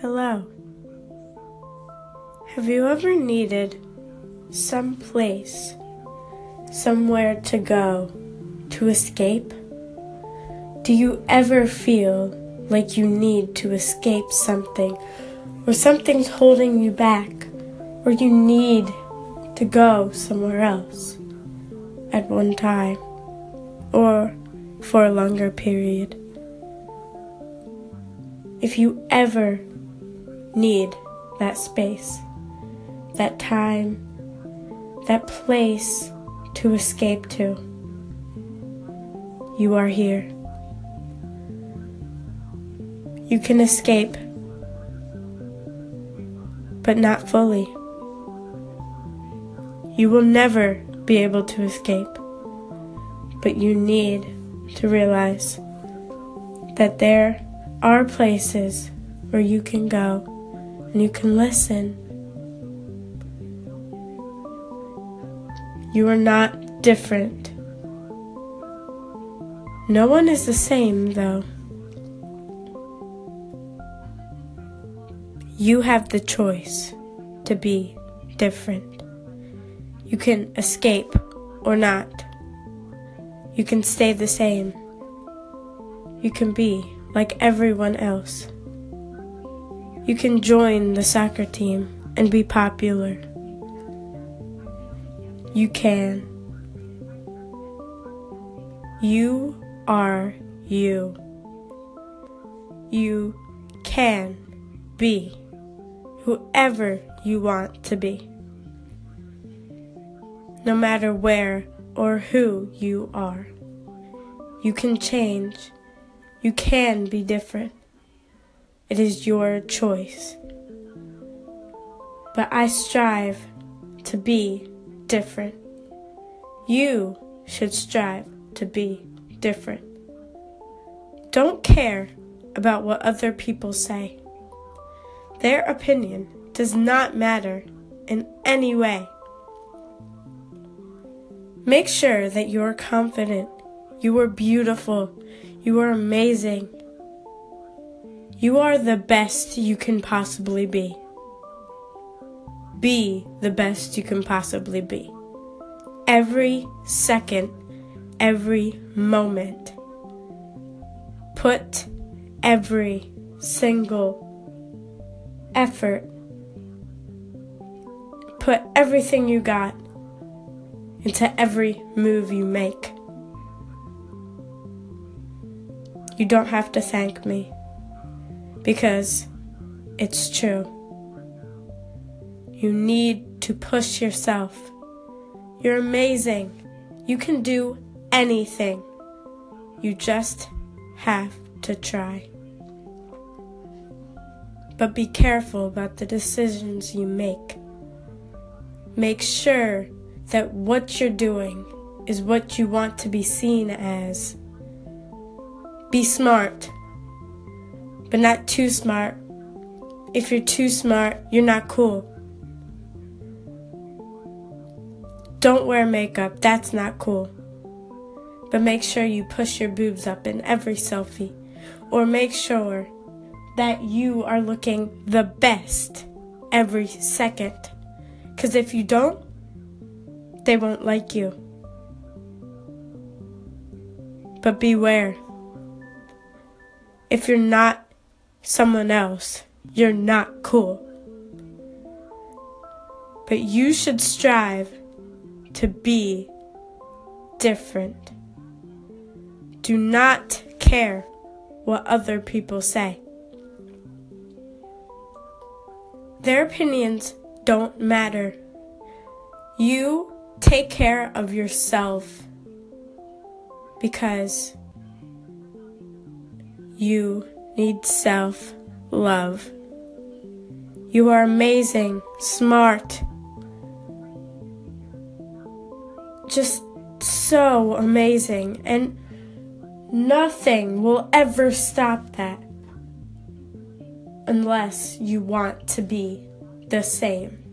Hello. Have you ever needed some place, somewhere to go, to escape? Do you ever feel like you need to escape something, or something's holding you back, or you need to go somewhere else at one time, or for a longer period? If you ever need that space, that time, that place to escape to. You are here. You can escape, but not fully. You will never be able to escape, but you need to realize that there are places where you can go and you can listen. You are not different. No one is the same, though. You have the choice to be different. You can escape or not. You can stay the same. You can be like everyone else. You can join the soccer team and be popular. You can. You are you. You can be whoever you want to be. No matter where or who you are, you can change. You can be different. It is your choice. But I strive to be different. You should strive to be different. Don't care about what other people say. Their opinion does not matter in any way. Make sure that you are confident. You are beautiful. You are amazing. You are the best you can possibly be. Be the best you can possibly be. Every second, every moment. Put every single effort. Put everything you got into every move you make. You don't have to thank me because it's true. You need to push yourself. You're amazing. You can do anything. You just have to try. But be careful about the decisions you make. Make sure that what you're doing is what you want to be seen as. Be smart but not too smart. If you're too smart, you're not cool. Don't wear makeup, that's not cool. But make sure you push your boobs up in every selfie. Or make sure that you are looking the best every second. Because if you don't, they won't like you. But beware. If you're not someone else, you're not cool. But you should strive to be different. Do not care what other people say. Their opinions don't matter. You take care of yourself because you need self love. You are amazing, smart, just so amazing, and nothing will ever stop that unless you want to be the same.